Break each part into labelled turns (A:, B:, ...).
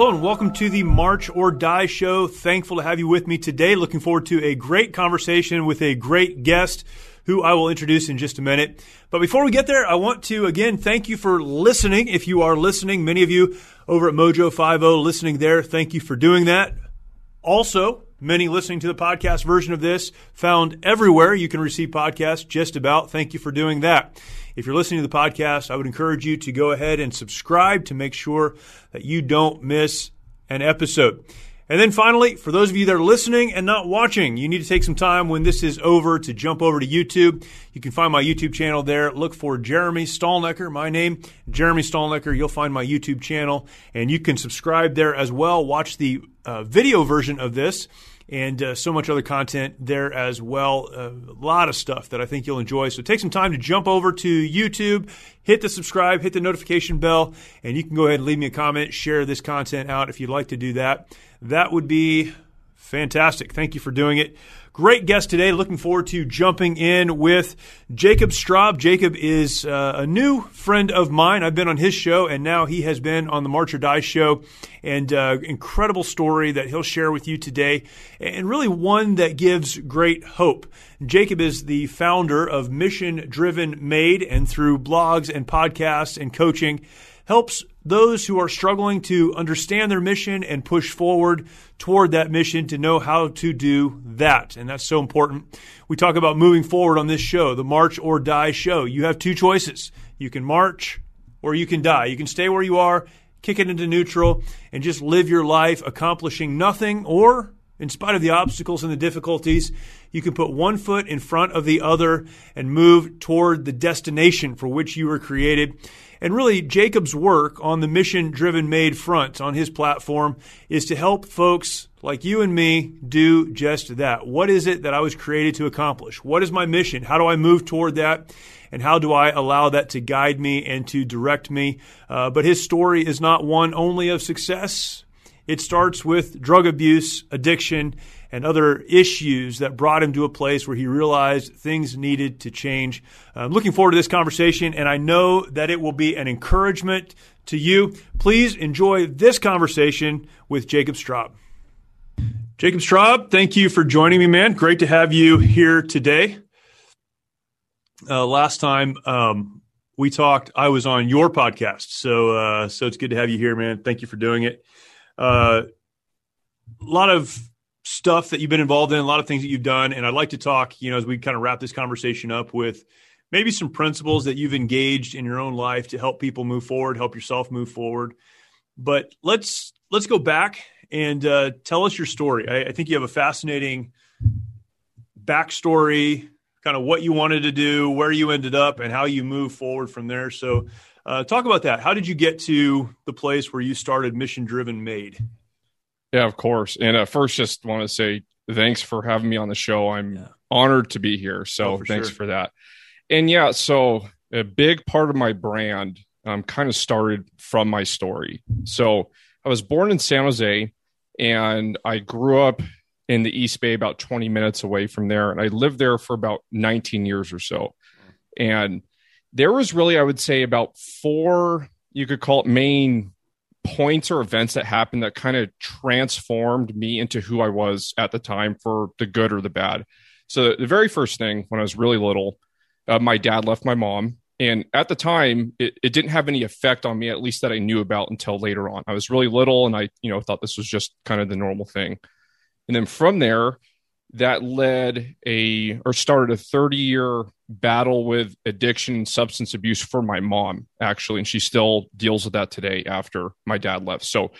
A: Hello and welcome to the March or Die show. Thankful to have you with me today. Looking forward to a great conversation with a great guest who I will introduce in just a minute. But before we get there, I want to again thank you for listening. If you are listening, many of you over at Mojo 50 listening there, thank you for doing that. Also, many listening to the podcast version of this found everywhere you can receive podcasts just about. Thank you for doing that. If you're listening to the podcast, I would encourage you to go ahead and subscribe to make sure that you don't miss an episode. And then finally, for those of you that are listening and not watching, you need to take some time when this is over to jump over to YouTube. You can find my YouTube channel there. Look for Jeremy Stalnecker, my name, Jeremy Stalnecker. You'll find my YouTube channel and you can subscribe there as well. Watch the uh, video version of this and uh, so much other content there as well. Uh, a lot of stuff that I think you'll enjoy. So take some time to jump over to YouTube, hit the subscribe, hit the notification bell, and you can go ahead and leave me a comment, share this content out if you'd like to do that. That would be fantastic. Thank you for doing it. Great guest today. Looking forward to jumping in with Jacob Straub. Jacob is uh, a new friend of mine. I've been on his show, and now he has been on the March or Die show. And uh, incredible story that he'll share with you today, and really one that gives great hope. Jacob is the founder of Mission Driven Made, and through blogs and podcasts and coaching, helps those who are struggling to understand their mission and push forward toward that mission to know how to do that. And that's so important. We talk about moving forward on this show, the March or Die show. You have two choices. You can march or you can die. You can stay where you are, kick it into neutral, and just live your life accomplishing nothing, or in spite of the obstacles and the difficulties, you can put one foot in front of the other and move toward the destination for which you were created. And really, Jacob's work on the mission driven made front on his platform is to help folks like you and me do just that. What is it that I was created to accomplish? What is my mission? How do I move toward that? And how do I allow that to guide me and to direct me? Uh, but his story is not one only of success. It starts with drug abuse, addiction, and other issues that brought him to a place where he realized things needed to change. I'm looking forward to this conversation, and I know that it will be an encouragement to you. Please enjoy this conversation with Jacob Straub. Jacob Straub, thank you for joining me, man. Great to have you here today. Uh, last time um, we talked, I was on your podcast, so uh, so it's good to have you here, man. Thank you for doing it. Uh, a lot of stuff that you've been involved in, a lot of things that you've done. And I'd like to talk, you know, as we kind of wrap this conversation up with maybe some principles that you've engaged in your own life to help people move forward, help yourself move forward. But let's let's go back and uh, tell us your story. I, I think you have a fascinating backstory, kind of what you wanted to do, where you ended up, and how you move forward from there. So, uh, talk about that. How did you get to the place where you started Mission Driven Made?
B: Yeah, of course. And uh, first, just want to say thanks for having me on the show. I'm yeah. honored to be here. So oh, for thanks sure. for that. And yeah, so a big part of my brand um, kind of started from my story. So I was born in San Jose and I grew up in the East Bay, about 20 minutes away from there. And I lived there for about 19 years or so. And there was really, I would say, about four, you could call it main points or events that happened that kind of transformed me into who I was at the time for the good or the bad. So the very first thing when I was really little, uh, my dad left my mom. And at the time, it, it didn't have any effect on me, at least that I knew about until later on. I was really little and I, you know, thought this was just kind of the normal thing. And then from there, that led a or started a 30 year battle with addiction and substance abuse for my mom actually and she still deals with that today after my dad left. So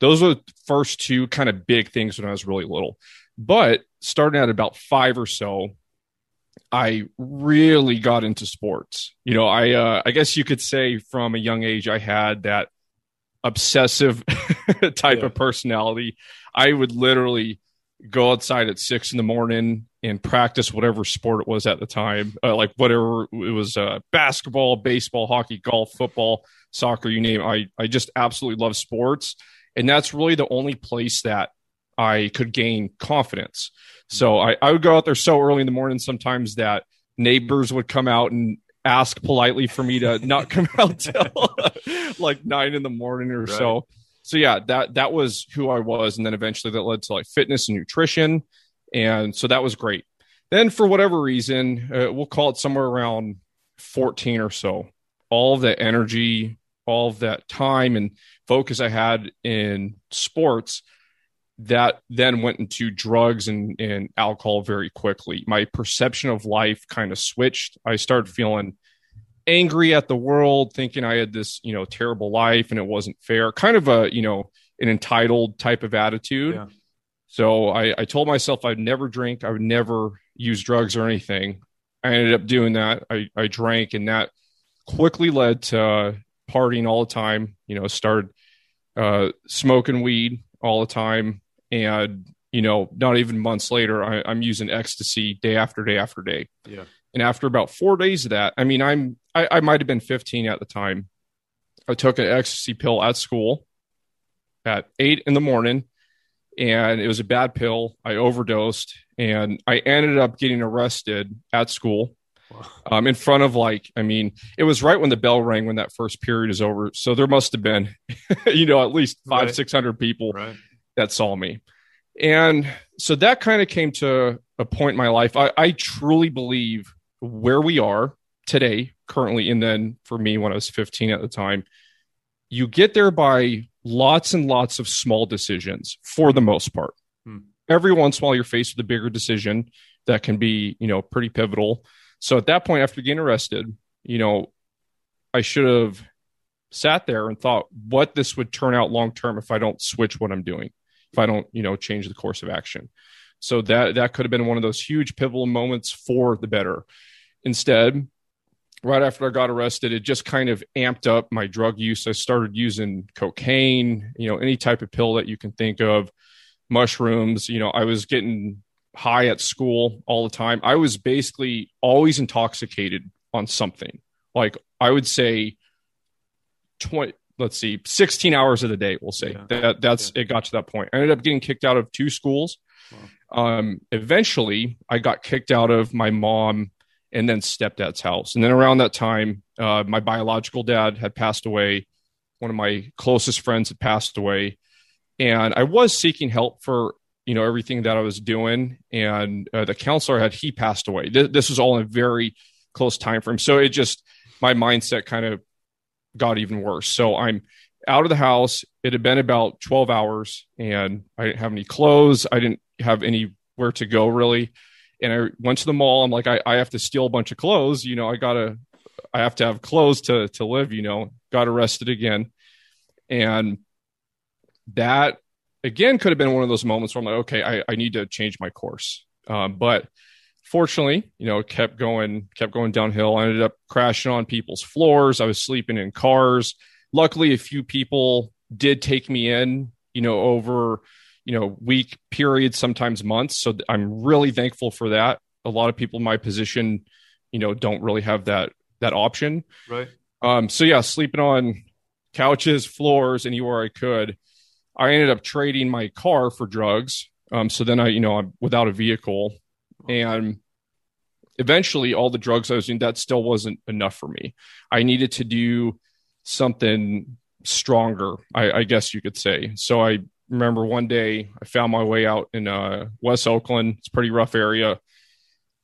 B: those were the first two kind of big things when i was really little. But starting at about five or so i really got into sports. You know i uh, i guess you could say from a young age i had that obsessive type yeah. of personality. I would literally go outside at six in the morning and practice whatever sport it was at the time, uh, like whatever it was, uh, basketball, baseball, hockey, golf, football, soccer, you name it. I, I just absolutely love sports. And that's really the only place that I could gain confidence. So I, I would go out there so early in the morning sometimes that neighbors would come out and ask politely for me to not come out till like nine in the morning or right. so so yeah, that that was who I was, and then eventually that led to like fitness and nutrition, and so that was great. Then for whatever reason, uh, we'll call it somewhere around fourteen or so. All that energy, all of that time and focus I had in sports, that then went into drugs and, and alcohol very quickly. My perception of life kind of switched. I started feeling angry at the world, thinking I had this, you know, terrible life and it wasn't fair. Kind of a, you know, an entitled type of attitude. Yeah. So I, I told myself I'd never drink, I would never use drugs or anything. I ended up doing that. I, I drank, and that quickly led to partying all the time. You know, started uh, smoking weed all the time, and you know, not even months later, I, I'm using ecstasy day after day after day.
A: Yeah.
B: And after about four days of that, I mean, I'm I, I might have been 15 at the time. I took an ecstasy pill at school at eight in the morning, and it was a bad pill. I overdosed, and I ended up getting arrested at school. Um, in front of like, I mean, it was right when the bell rang when that first period is over. So there must have been, you know, at least five, right. 600 people right. that saw me. And so that kind of came to a point in my life. I, I truly believe where we are today, currently, and then for me when I was 15 at the time, you get there by lots and lots of small decisions for the most part. Hmm. Every once in a while, you're faced with a bigger decision that can be, you know, pretty pivotal. So at that point, after getting arrested, you know, I should have sat there and thought what this would turn out long term if I don't switch what I'm doing, if I don't, you know, change the course of action. So that that could have been one of those huge pivotal moments for the better. Instead, right after I got arrested, it just kind of amped up my drug use. I started using cocaine, you know, any type of pill that you can think of, mushrooms. You know, I was getting high at school all the time. I was basically always intoxicated on something. Like I would say 20 let's see 16 hours of the day we'll say yeah. that that's yeah. it got to that point i ended up getting kicked out of two schools wow. um, eventually i got kicked out of my mom and then stepdad's house. And then around that time, uh, my biological dad had passed away. One of my closest friends had passed away, and I was seeking help for you know everything that I was doing. And uh, the counselor had he passed away. Th- this was all in a very close time frame, so it just my mindset kind of got even worse. So I'm out of the house. It had been about 12 hours, and I didn't have any clothes. I didn't have anywhere to go really and I went to the mall. I'm like, I, I have to steal a bunch of clothes. You know, I gotta, I have to have clothes to to live. You know, got arrested again, and that again could have been one of those moments where I'm like, okay, I, I need to change my course. Um, but fortunately, you know, kept going, kept going downhill. I ended up crashing on people's floors. I was sleeping in cars. Luckily, a few people did take me in, you know, over you know week periods sometimes months. So i'm really thankful for that. A lot of people in my position you know don't really have that that option.
A: Right.
B: Um so yeah sleeping on couches floors anywhere i could. I ended up trading my car for drugs. Um so then i you know i'm without a vehicle. And eventually all the drugs i was doing that still wasn't enough for me. I needed to do something stronger, I, I, guess you could say. So I remember one day I found my way out in uh, West Oakland. It's a pretty rough area.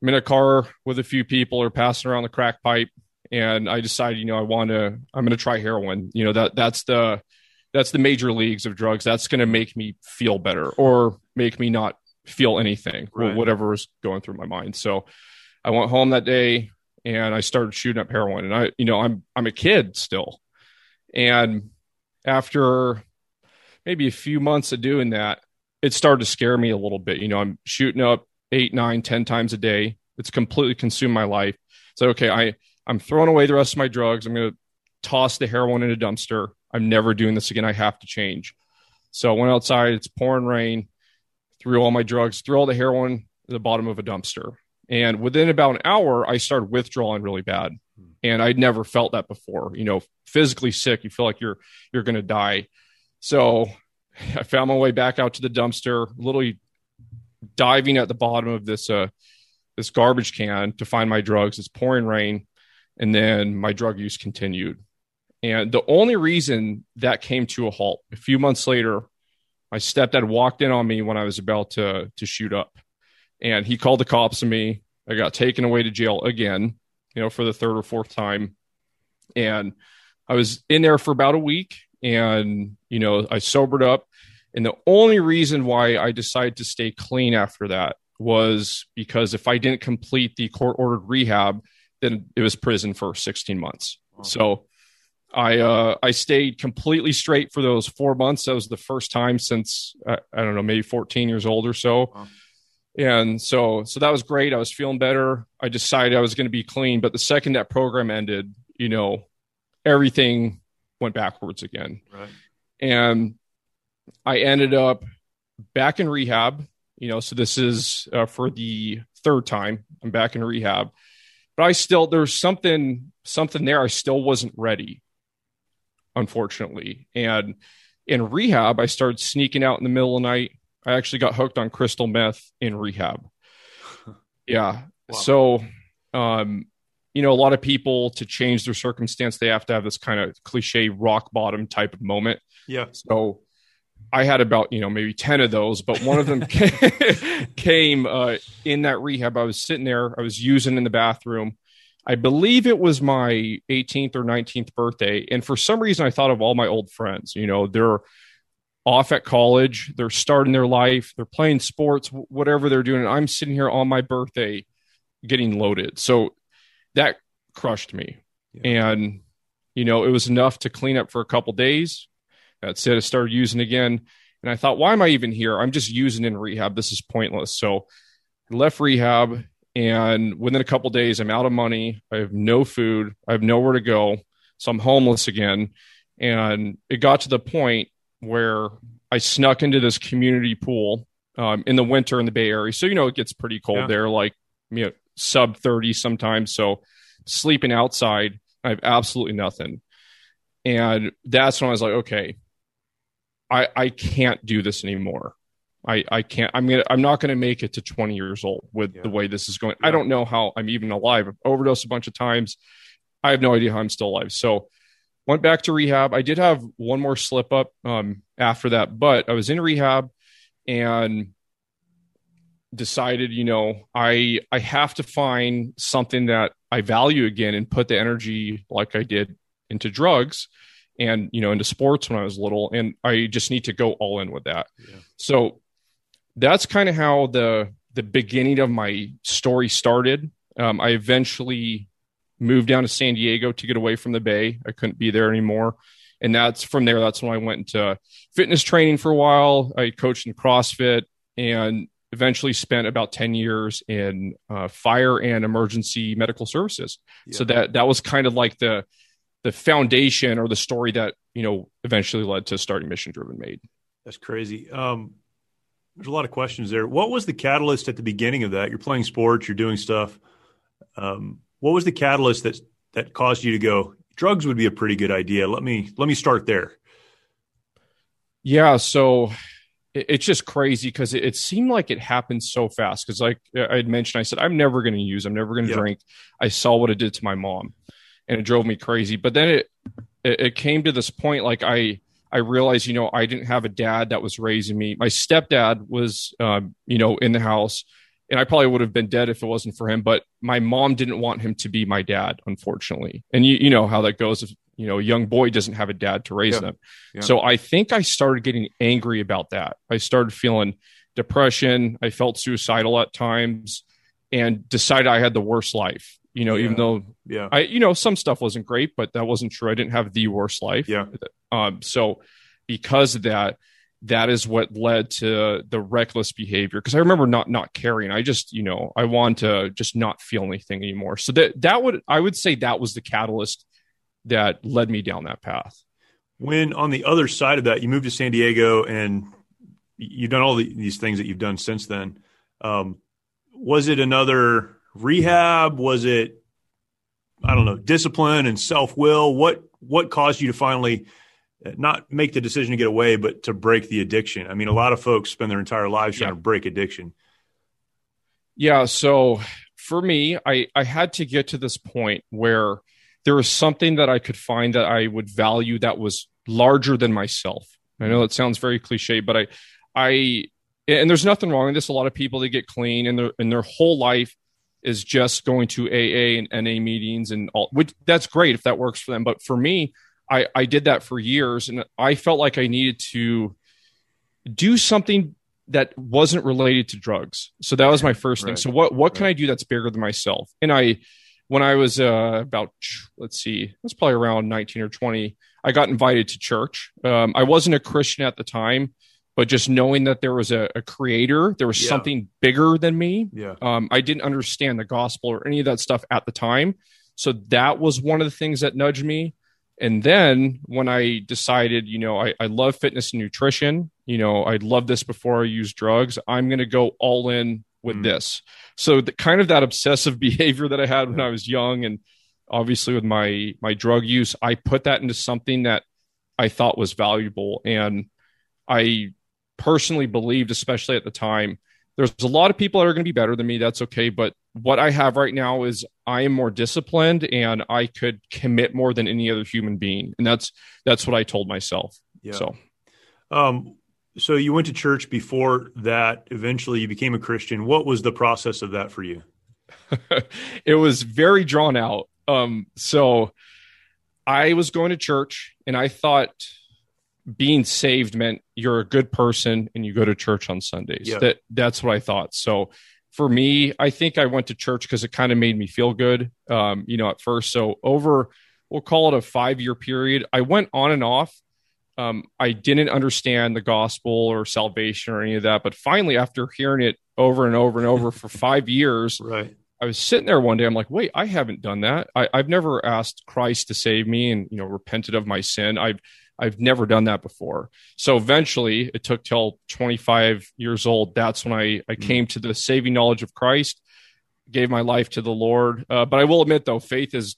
B: I'm in a car with a few people or passing around the crack pipe, and I decided, you know, I want to, I'm going to try heroin. You know, that that's the that's the major leagues of drugs. That's going to make me feel better or make me not feel anything, right. whatever was going through my mind. So I went home that day and I started shooting up heroin. And I, you know, I'm I'm a kid still, and after maybe a few months of doing that, it started to scare me a little bit. You know, I'm shooting up eight, nine, ten times a day. It's completely consumed my life. So okay, I I'm throwing away the rest of my drugs. I'm going to toss the heroin in a dumpster. I'm never doing this again. I have to change. So I went outside. It's pouring rain. Threw all my drugs. Threw all the heroin at the bottom of a dumpster. And within about an hour, I started withdrawing really bad. Hmm. And I'd never felt that before. You know, physically sick, you feel like you're you're gonna die. So I found my way back out to the dumpster, literally diving at the bottom of this uh this garbage can to find my drugs. It's pouring rain, and then my drug use continued. And the only reason that came to a halt a few months later, my stepdad walked in on me when I was about to to shoot up and he called the cops on me. I got taken away to jail again, you know, for the third or fourth time. And I was in there for about a week and, you know, I sobered up. And the only reason why I decided to stay clean after that was because if I didn't complete the court ordered rehab, then it was prison for 16 months. Wow. So I uh, I stayed completely straight for those four months. That was the first time since uh, I don't know, maybe 14 years old or so. Wow and so so that was great i was feeling better i decided i was going to be clean but the second that program ended you know everything went backwards again right. and i ended up back in rehab you know so this is uh, for the third time i'm back in rehab but i still there's something something there i still wasn't ready unfortunately and in rehab i started sneaking out in the middle of the night I actually got hooked on crystal meth in rehab. Yeah. Wow. So, um, you know, a lot of people to change their circumstance, they have to have this kind of cliche rock bottom type of moment.
A: Yeah.
B: So I had about, you know, maybe 10 of those, but one of them came uh, in that rehab. I was sitting there, I was using in the bathroom. I believe it was my 18th or 19th birthday. And for some reason, I thought of all my old friends. You know, they're off at college, they're starting their life, they're playing sports, whatever they're doing. I'm sitting here on my birthday getting loaded. So that crushed me. Yeah. And, you know, it was enough to clean up for a couple days. That's it. I started using again. And I thought, why am I even here? I'm just using in rehab. This is pointless. So I left rehab. And within a couple days, I'm out of money. I have no food. I have nowhere to go. So I'm homeless again. And it got to the point where I snuck into this community pool um, in the winter in the Bay Area. So, you know, it gets pretty cold yeah. there, like, you know, sub 30 sometimes. So, sleeping outside, I have absolutely nothing. And that's when I was like, okay, I, I can't do this anymore. I, I can't, I'm to, I'm not going to make it to 20 years old with yeah. the way this is going. Yeah. I don't know how I'm even alive. I've overdosed a bunch of times. I have no idea how I'm still alive. So went back to rehab. I did have one more slip up um, after that, but I was in rehab and decided, you know, I I have to find something that I value again and put the energy like I did into drugs and you know into sports when I was little, and I just need to go all in with that. Yeah. So that's kind of how the the beginning of my story started. Um, I eventually moved down to San Diego to get away from the Bay. I couldn't be there anymore. And that's from there, that's when I went into fitness training for a while. I coached in CrossFit and eventually spent about 10 years in uh, fire and emergency medical services. Yeah. So that, that was kind of like the, the foundation or the story that, you know, eventually led to starting Mission Driven Made.
A: That's crazy. Um, there's a lot of questions there. What was the catalyst at the beginning of that? You're playing sports, you're doing stuff. Um, what was the catalyst that that caused you to go? Drugs would be a pretty good idea. Let me let me start there.
B: Yeah, so it, it's just crazy because it, it, seemed like it happened so fast. Because like I had mentioned, I said I'm never going to use, I'm never going to drink. I saw what it did to my mom, and it drove me crazy. But then it it, it came to this point like I I realized, you know, I didn't have a dad that was raising me. My stepdad was, um, you know, in the house, and I probably would have been dead if it wasn't for him. But my mom didn't want him to be my dad, unfortunately. And you, you know how that goes. If you know, a young boy doesn't have a dad to raise yeah. them. Yeah. So I think I started getting angry about that. I started feeling depression. I felt suicidal at times, and decided I had the worst life you know, yeah. even though yeah, I you know some stuff wasn't great, but that wasn't true. I didn't have the worst life.
A: Yeah.
B: Um. So because of that, that is what led to the reckless behavior. Because I remember not not caring. I just you know I want to just not feel anything anymore. So that that would I would say that was the catalyst that led me down that path.
A: When on the other side of that, you moved to San Diego and you've done all the, these things that you've done since then. Um, was it another rehab? Was it I don't know discipline and self will? What what caused you to finally not make the decision to get away, but to break the addiction? I mean, a lot of folks spend their entire lives trying to break addiction.
B: Yeah. So for me, I I had to get to this point where there was something that I could find that I would value that was larger than myself. I know it sounds very cliche, but I I and there's nothing wrong with this. A lot of people they get clean and their in their whole life is just going to AA and NA meetings and all, which that's great if that works for them. But for me, I, I did that for years and I felt like I needed to do something that wasn't related to drugs. So that was my first right. thing. So what, what can I do that's bigger than myself? And I, when I was uh, about, let's see, it was probably around 19 or 20, I got invited to church. Um, I wasn't a Christian at the time, but just knowing that there was a, a creator, there was yeah. something bigger than me.
A: Yeah.
B: Um, I didn't understand the gospel or any of that stuff at the time. So that was one of the things that nudged me. And then when I decided, you know, I, I love fitness and nutrition, you know, I love this before I use drugs. I'm going to go all in with mm. this. So the kind of that obsessive behavior that I had when I was young and obviously with my my drug use, I put that into something that I thought was valuable and I personally believed, especially at the time, there's a lot of people that are going to be better than me. That's okay. But what I have right now is I am more disciplined and I could commit more than any other human being. And that's, that's what I told myself. Yeah. So,
A: um, so you went to church before that. Eventually you became a Christian. What was the process of that for you?
B: it was very drawn out. Um, so I was going to church and I thought being saved meant you're a good person and you go to church on Sundays. Yeah. That that's what I thought. So for me, I think I went to church because it kind of made me feel good. Um, you know, at first. So over we'll call it a five year period, I went on and off. Um, I didn't understand the gospel or salvation or any of that, but finally, after hearing it over and over and over for five years,
A: right.
B: I was sitting there one day. I'm like, wait, I haven't done that. I, have never asked Christ to save me and you know repented of my sin. I've I've never done that before. So eventually, it took till 25 years old. That's when I, I mm. came to the saving knowledge of Christ, gave my life to the Lord. Uh, but I will admit, though, faith is,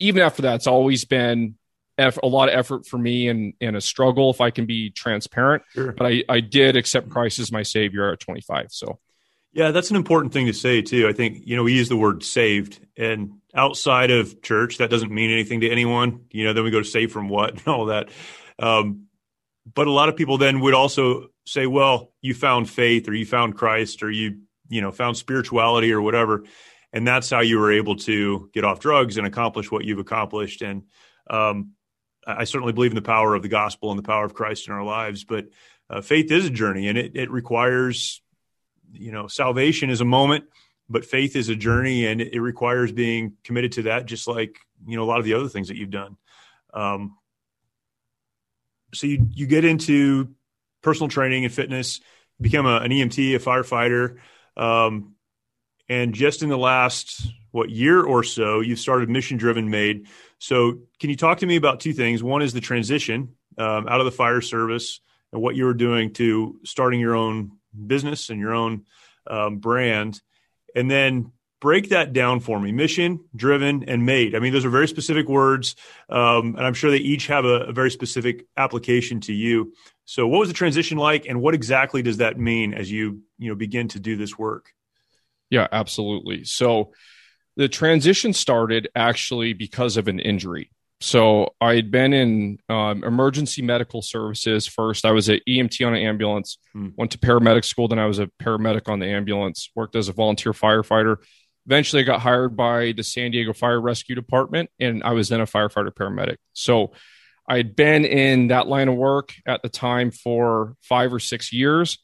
B: even after that, it's always been a lot of effort for me and, and a struggle if I can be transparent. Sure. But I, I did accept Christ as my savior at 25. So.
A: Yeah, that's an important thing to say too. I think, you know, we use the word saved and outside of church, that doesn't mean anything to anyone. You know, then we go to save from what and all that. Um, but a lot of people then would also say, well, you found faith or you found Christ or you, you know, found spirituality or whatever. And that's how you were able to get off drugs and accomplish what you've accomplished. And um, I certainly believe in the power of the gospel and the power of Christ in our lives. But uh, faith is a journey and it, it requires you know, salvation is a moment, but faith is a journey, and it, requires being committed to that, just like you know a lot of the other things that you've done. Um, so you you get into personal training and fitness, become a, an EMT, a firefighter, um, and just in the last what year or so, you've started Mission Driven Made. So can you talk to me about two things? One is the transition um, out of the fire service and what you were doing to starting your own business and your own um, brand, and then break that down for me. Mission driven and made. I mean those are very specific words um, and i'm sure they each have a, a, very specific application to you. So what was the transition like and what exactly does that mean as you you know begin to do this work?
B: Yeah absolutely. So the transition started actually because of an injury So I had been in um, emergency medical services first. I was an EMT on an ambulance, hmm. went to paramedic school. Then I was a paramedic on the ambulance, worked as a volunteer firefighter. Eventually, I got hired by the San Diego Fire Rescue Department, and I was then a firefighter paramedic. So I had been in that line of work at the time for five or six years.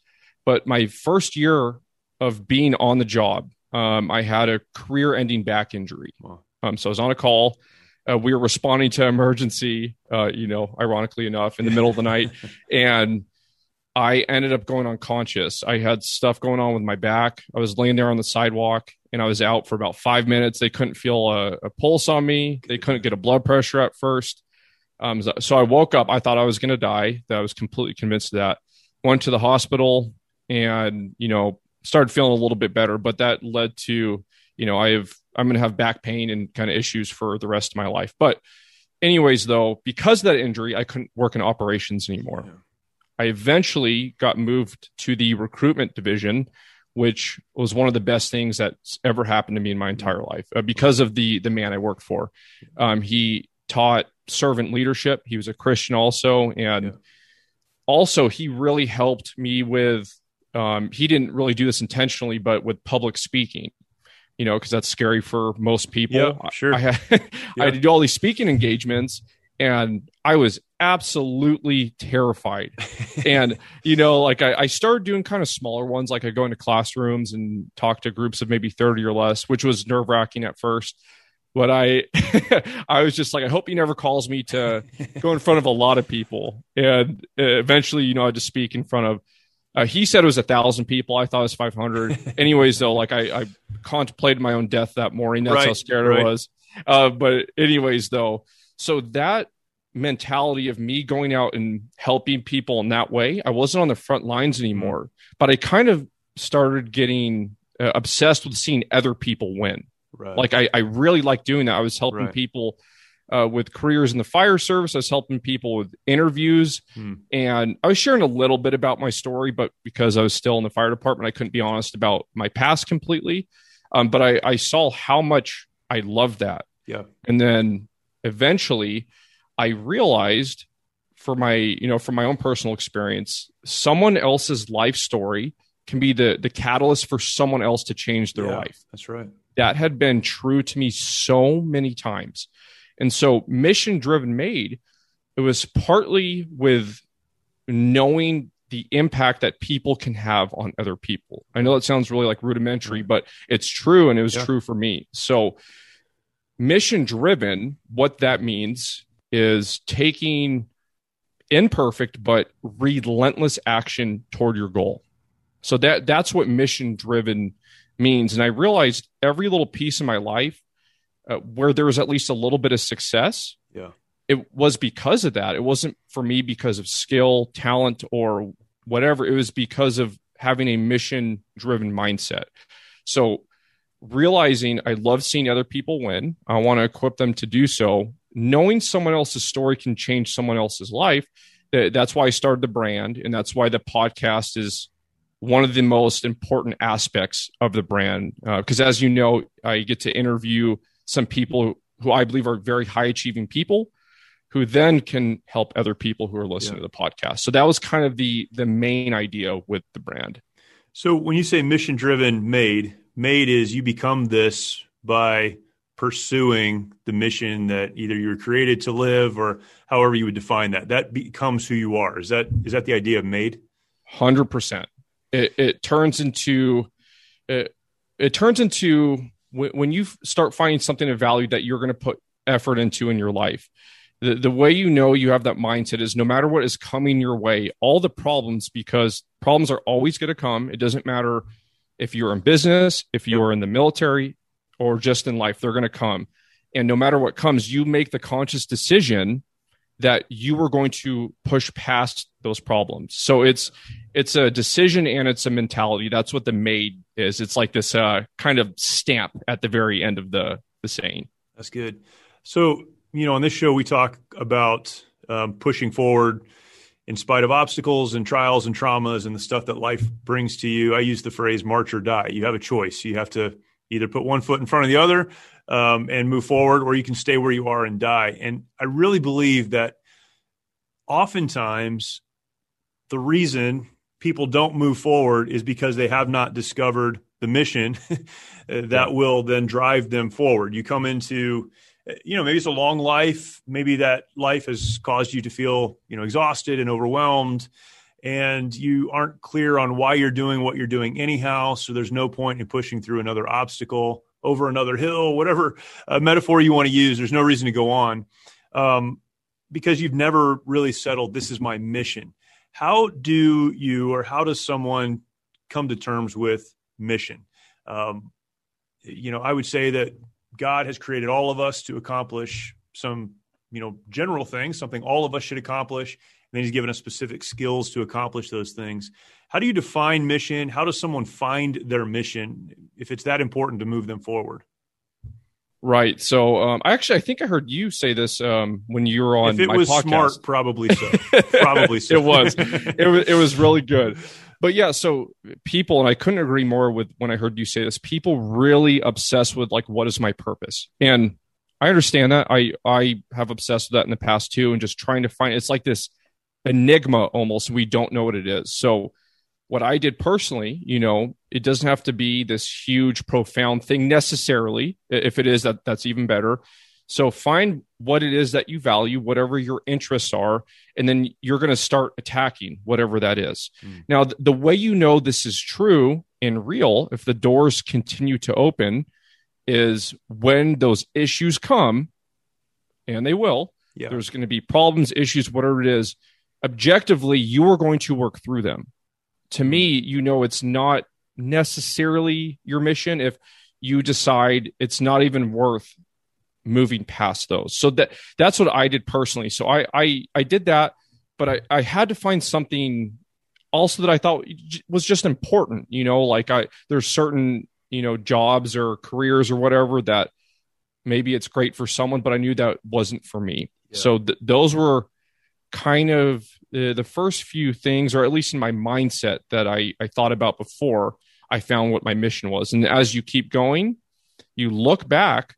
B: But my first year of being on the job, um, I had a career ending back injury. Wow. Um, so I was on a call uh, we were responding to emergency, uh, you know, ironically enough, in the middle of the night, and I ended up going unconscious. I had stuff going on with my back. I was laying there on the sidewalk, and I was out for about five minutes. They couldn't feel a, a pulse on me. They couldn't get a blood pressure at first. Um, so I woke up. I thought I was going to die. That I was completely convinced of that. Went to the hospital, and you know, started feeling a little bit better. But that led to you know, I have I'm going to have back pain and kind of issues for the rest of my life. But anyways, though, because of that injury, I couldn't work in operations anymore. Yeah. I eventually got moved to the recruitment division, which was one of the best things that's ever happened to me in my entire life uh, because of the the man I worked for. Um, he taught servant leadership. He was a Christian also, and yeah. also he really helped me with. Um, he didn't really do this intentionally, but with public speaking you know, because that's scary for most people.
A: Yeah, sure.
B: I, had, yeah. I do all these speaking engagements and I was absolutely terrified. and, you know, like I, I, started doing kind of smaller ones, like I go into classrooms and talk to groups of maybe 30 or less, which was nerve wracking at first. But I, I was just like, I hope he never calls me to go in front of a lot of people. And uh, eventually, you know, I just speak in front of uh, he said it was a thousand people. I thought it was 500. anyways, though, like I, I, contemplated my own death that morning. That's right, how scared right. I was. Uh, but anyways, though, so that mentality of me going out and helping people in that way, I wasn't on the front lines anymore. But I kind of started getting uh, obsessed with seeing other people win. Right. Like I, I really like doing that. I was helping people uh, with careers in the fire service. I was helping people with interviews, hmm. and I was sharing a little bit about my story, but because I was still in the fire department, I couldn't be honest about my past completely. Um, but I, I saw how much I loved that.
A: Yeah,
B: and then eventually, I realized for my you know from my own personal experience, someone else's life story can be the the catalyst for someone else to change their yeah, life.
A: That's right.
B: That had been true to me so many times. And so mission driven made, it was partly with knowing the impact that people can have on other people. I know that sounds really like rudimentary, but it's true and it was yeah. true for me. So mission driven, what that means is taking imperfect but relentless action toward your goal. So that that's what mission driven means and I realized every little piece of my life uh, where there was at least a little bit of success.
A: Yeah.
B: It was because of that. It wasn't for me because of skill, talent, or whatever. It was because of having a mission driven mindset. So realizing I love seeing other people win, I want to equip them to do so. Knowing someone else's story can change someone else's life. That's why I started the brand, and that's why the podcast is one of the most important aspects of the brand. Because uh, as you know, I get to interview some people who I believe are very high achieving people who then can help other people who are listening yeah. to the podcast. So that was kind of the the main idea with the brand.
A: So when you say mission driven made, made is you become this by pursuing the mission that either you were created to live or however you would define that. That becomes who you are. Is that is that the idea of made?
B: 100%. It it turns into it, it turns into when you start finding something of value that you're going to put effort into in your life, the, the way you know you have that mindset is no matter what is coming your way, all the problems, because problems are always going to come. It doesn't matter if you're in business, if you're in the military, or just in life, they're going to come. And no matter what comes, you make the conscious decision that you are going to push past those problems. So it's it's a decision and it's a mentality. That's what the made is. It's like this uh, kind of stamp at the very end of the the saying.
A: That's good. So you know, on this show we talk about um, pushing forward in spite of obstacles and trials and traumas and the stuff that life brings to you. I use the phrase "march or die." You have a choice. You have to either put one foot in front of the other um, and move forward, or you can stay where you are and die. And I really believe that oftentimes the reason people don't move forward is because they have not discovered the mission that will then drive them forward. You come into you know maybe it's a long life. Maybe that life has caused you to feel you know exhausted and overwhelmed and you aren't clear on why you're doing what you're doing anyhow so there's no point in pushing through another obstacle over another hill whatever uh, metaphor you want to use. There's no reason to go on um, because you've never really settled this is my mission how do you or how does someone come to terms with mission um, you know i would say that God has created all of us to accomplish some, you know, general things, something all of us should accomplish. And then he's given us specific skills to accomplish those things. How do you define mission? How does someone find their mission if it's that important to move them forward?
B: Right. So, um, I actually, I think I heard you say this um, when you were on.
A: If it
B: my
A: was
B: podcast.
A: smart, probably so. probably so.
B: it was. It was. It was really good but yeah, so people, and I couldn't agree more with when I heard you say this. People really obsessed with like, what is my purpose? And I understand that. I I have obsessed with that in the past too, and just trying to find. It's like this enigma almost. We don't know what it is. So what I did personally, you know, it doesn't have to be this huge, profound thing necessarily. If it is, that that's even better. So find what it is that you value, whatever your interests are, and then you're going to start attacking whatever that is. Mm. Now, th- the way you know this is true and real, if the doors continue to open, is when those issues come, and they will. Yeah. There's going to be problems, issues, whatever it is. Objectively, you are going to work through them. To mm. me, you know, it's not necessarily your mission if you decide it's not even worth moving past those. So that that's what I did personally. So I I I did that, but I I had to find something also that I thought was just important. You know, like I there's certain you know jobs or careers or whatever that maybe it's great for someone, but I knew that wasn't for me. Yeah. So th- those were kind of the, the first few things, or at least in my mindset that I I thought about before I found what my mission was. And as you keep going, you look back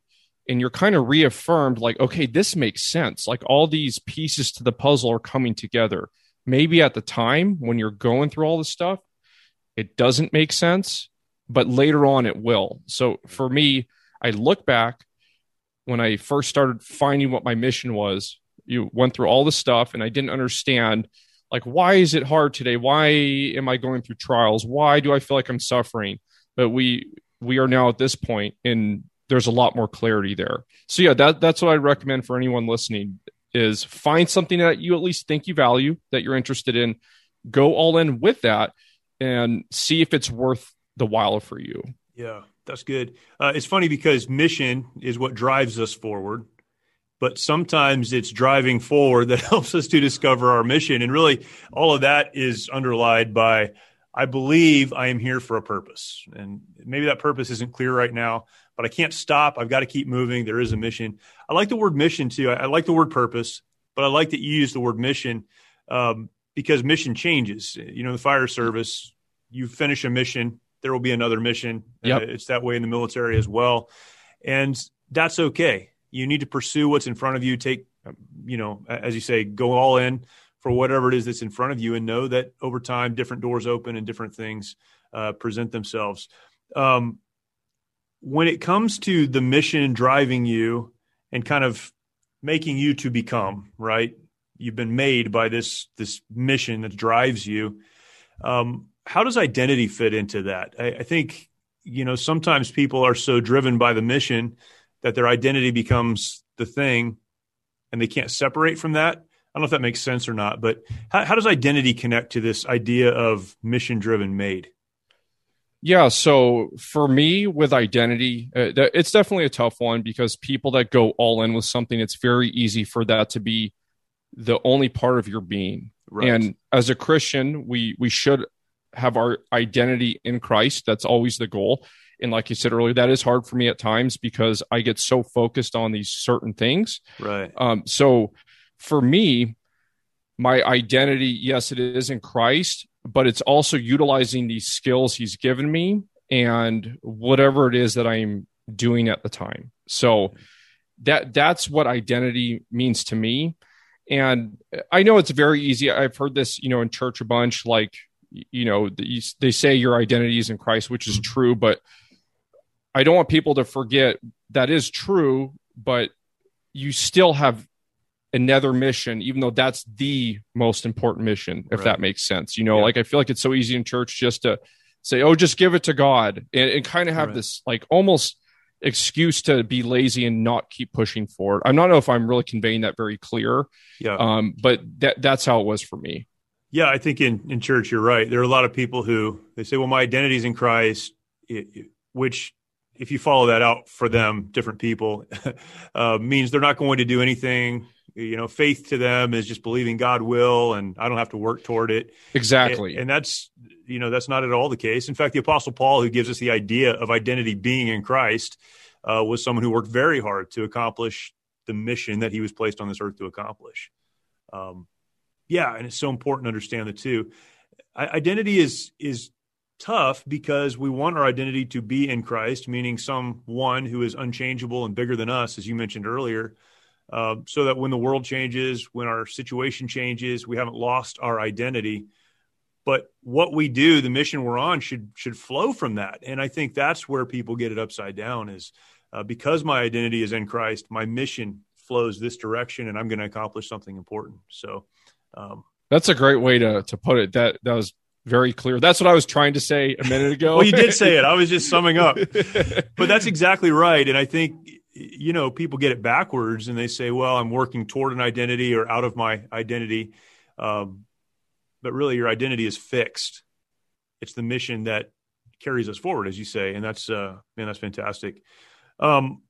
B: and you're kind of reaffirmed like okay this makes sense. Like all these pieces to the puzzle are coming together. Maybe at the time when you're going through all this stuff it doesn't make sense but later on it will. So for me i look back when i first started finding what my mission was. You went through all the stuff and i didn't understand like why is it hard today why am i going through trials why do i feel like i'm suffering but we we are now at this and there's a lot more clarity there. So yeah, that that's what I recommend for anyone listening is find something that you at least think you value, that you're interested in, go all in with that and see if it's worth the while for you.
A: Yeah, that's good. Uh, it's funny because mission is what drives us forward, but sometimes it's driving forward that helps us to discover our mission. And really, all of that is underlined by I believe I am here for a purpose. And maybe that purpose isn't clear right now, but I can't stop. I've got to keep moving. There is a mission. I like the word mission too. I, like the word purpose, but I like that you use the word mission um, because mission changes. You know, the fire service, you finish a mission, there will be another mission.
B: Yep.
A: Uh, it's that way in the military as well. And that's okay. You need to pursue what's in front of you. Take, you know, as you say, go all in for whatever it is that's in front of you and know that over time, different doors open and different things uh, present themselves. Um, when it comes to the mission driving you and kind of making you to become right you've been made by this this mission that drives you um, how does identity fit into that I, I, think you know sometimes people are so driven by the mission that their identity becomes the thing and they can't separate from that i don't know if that makes sense or not but how, how does identity connect to this idea of mission driven made
B: yeah. So for me, with identity, uh, it's definitely a tough one because people that go all in with something, it's very easy for that to be the only part of your being. Right. And as a Christian, we we should have our identity in Christ. That's always the goal. And like you said earlier, that is hard for me at times because I get so focused on these certain things.
A: Right.
B: Um, so for me, my identity, yes, it is in Christ, but it's also utilizing these skills he's given me and whatever it is that I'm doing at the time. So that that's what identity means to me. And I know it's very easy. I've heard this, you know, in church a bunch. Like, you know, they say your identity is in Christ, which is mm-hmm. true, but I don't want people to forget that is true. But you still have another mission, even though that's the most important mission, if right. that makes sense. You know, yeah. like I feel like it's so easy in church just to say, oh, just give it to God and, and kind of have right. this like almost excuse to be lazy and not keep pushing forward. I don't know if I'm really conveying that very clear. Yeah. Um, but that that's how it was for me.
A: Yeah, I think in, in church you're right. There are a lot of people who they say, "Well, my identity is in Christ," it, it, which if you follow that out for them, different people, uh, means they're not going to do anything. You know, faith to them is just believing God will, and I don't have to work toward it.
B: Exactly,
A: and, and that's you know that's not at all the case. In fact, the Apostle Paul, who gives us the idea of identity being in Christ, uh, was someone who worked very hard to accomplish the mission that he was placed on this earth to accomplish. Um, yeah, and it's so important to understand the two. Identity is is tough because we want our identity to be in Christ, meaning someone who is unchangeable and bigger than us, as you mentioned earlier, uh, so that when the world changes, when our situation changes, we haven't lost our identity. But what we do, the mission we're on, should should flow from that, and I think that's where people get it upside down. Is uh, because my identity is in Christ, my mission flows this direction, and I'm going to accomplish something important. So.
B: Um, that's a great way to to put it. That that was very clear. That's what I was trying to say a minute ago.
A: well, you did say it. I was just summing up. but that's exactly right. And I think, you know, people get it backwards and they say, well, I'm working toward an identity or out of my identity. Um, but really, your identity is fixed. It's the mission that carries us forward, as you say. And that's, uh, man, that's fantastic. Um,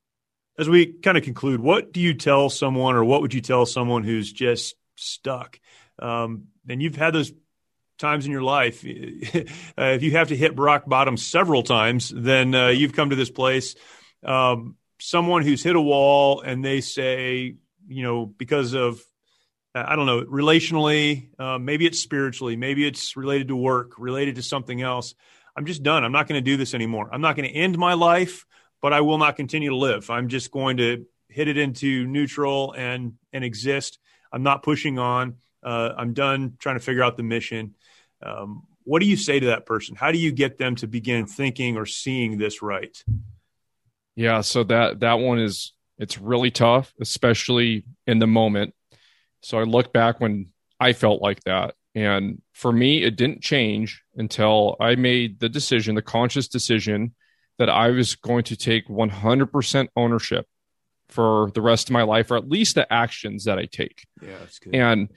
A: as we kind of conclude, what do you tell someone or what would you tell someone who's just stuck? Um, and you've had those times in your life, uh, if you have to hit rock bottom several times, then uh, you've come to this place. Um, someone who's hit a wall and they say, you know, because of, I don't know, relationally, uh, maybe it's spiritually, maybe it's related to work, related to something else. I'm just done. I'm not going to do this anymore. I'm not going to end my life, but I will not continue to live. I'm just going to hit it into neutral and and exist. I'm not pushing on. Uh, I'm done trying to figure out the mission. Um, what do you say to that person? How do you get them to begin thinking or seeing this right?
B: Yeah, so that that one is it's really tough, especially in the moment. So I look back when I felt like that, and for me, it didn't change until I made the decision, the conscious decision, that I was going to take 100% ownership for the rest of my life, or at least the actions that I take. Yeah, that's good. And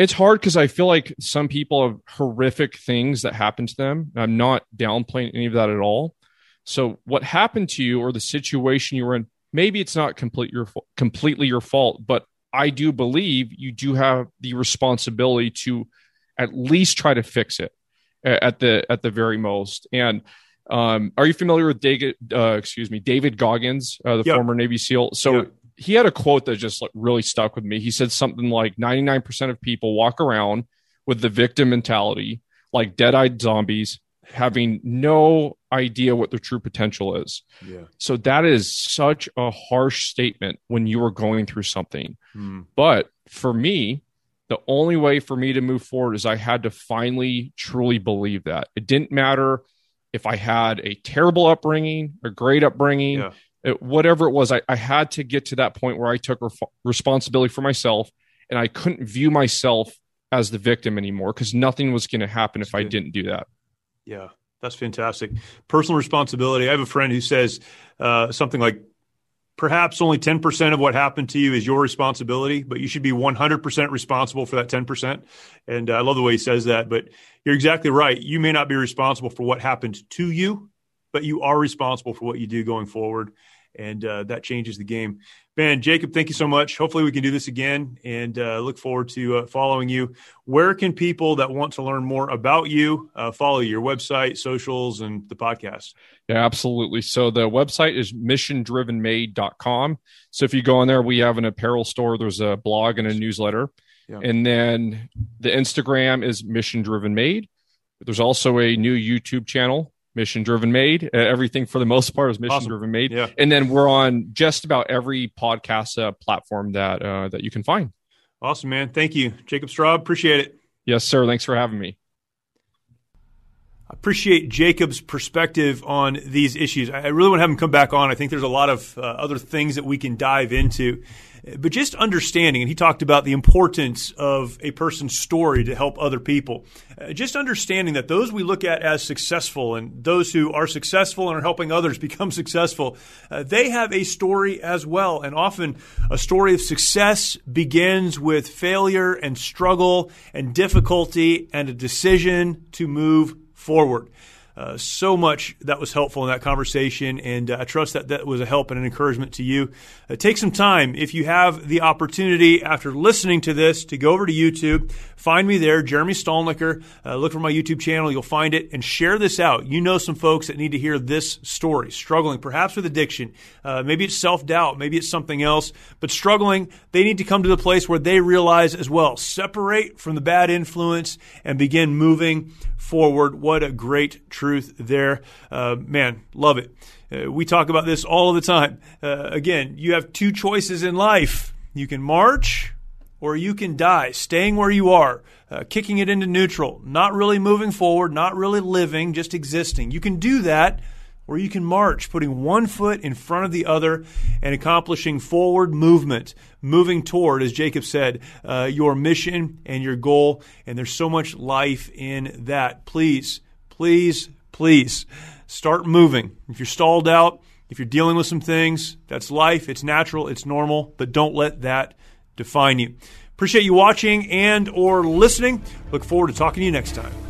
B: it's hard because I feel like some people have horrific things that happen to them. I'm not downplaying any of that at all. So what happened to you or the situation you were in, maybe it's not complete your completely your fault, but I do believe you do have the responsibility to at least try to fix it at the at the very most. And um, are you familiar with David? Uh, excuse me, David Goggins, uh, the yep. former Navy SEAL? So yep he had a quote that just like really stuck with me. He said something like 99% of people walk around with the victim mentality, like dead-eyed zombies, having no idea what their true potential is. Yeah. So that is such a harsh statement when you are going through something. Hmm. But for me, the only way for me to move forward is I had to finally truly believe that. It didn't matter if I had a terrible upbringing, a great upbringing, yeah it, whatever it was, I, I had to get to that point where I took responsibility for myself and I couldn't view myself as the victim anymore because nothing was going to happen if I didn't do that.
A: Yeah, that's fantastic. Personal responsibility. I have a friend who says uh, something like, perhaps only 10% of what happened to you is your responsibility, but you should be 100% responsible for that 10%. And uh, I love the way he says that, but you're exactly right. You may not be responsible for what happened to you, but you are responsible for what you do going forward and uh, that changes the game. Ben, Jacob, thank you so much. Hopefully, we can do this again, and uh, look forward to uh, following you. Where can people that want to learn more about you uh, follow your website, socials, and the podcast?
B: Yeah, absolutely. So the website is missiondrivenmade.com. So if you go on there, we have an apparel store. There's a blog and a newsletter, yeah. and then the Instagram is Mission Driven Made. There's also a new YouTube channel mission driven made uh, everything for the most part is mission awesome. driven made yeah. and then we're on just about every podcast uh, platform that uh, that you can find
A: awesome man thank you jacob straub appreciate it
B: yes sir thanks for having me
A: I appreciate Jacob's perspective on these issues. I really want to have him come back on. I think there's a lot of uh, other things that we can dive into. But just understanding, and he talked about the importance of a person's story to help other people. Uh, just understanding that those we look at as successful and those who are successful and are helping others become successful, uh, they have a story as well. And often a story of success begins with failure and struggle and difficulty and a decision to move forward. Uh, so much that was helpful in that conversation, and uh, I trust that that was a help and an encouragement to you. Uh, take some time, if you have the opportunity after listening to this, to go over to YouTube, find me there, Jeremy Stalnecker. Uh, look for my YouTube channel, you'll find it, and share this out. You know some folks that need to hear this story, struggling perhaps with addiction. Uh, maybe it's self doubt, maybe it's something else, but struggling, they need to come to the place where they realize as well, separate from the bad influence and begin moving forward. What a great truth there. Uh, man, love it. Uh, we talk about this all the time. Uh, again, you have two choices in life. You can march or you can die, staying where you are, uh, kicking it into neutral, not really moving forward, not really living, just existing. You can do that or you can march, putting one foot in front of the other and accomplishing forward movement, moving toward, as Jacob said, uh, your mission and your goal. And there's so much life in that. Please, please, please start moving. If you're stalled out, if you're dealing with some things, that's life. It's natural. It's normal, but don't let that define you. Appreciate you watching and or listening. Look forward to talking to you next time.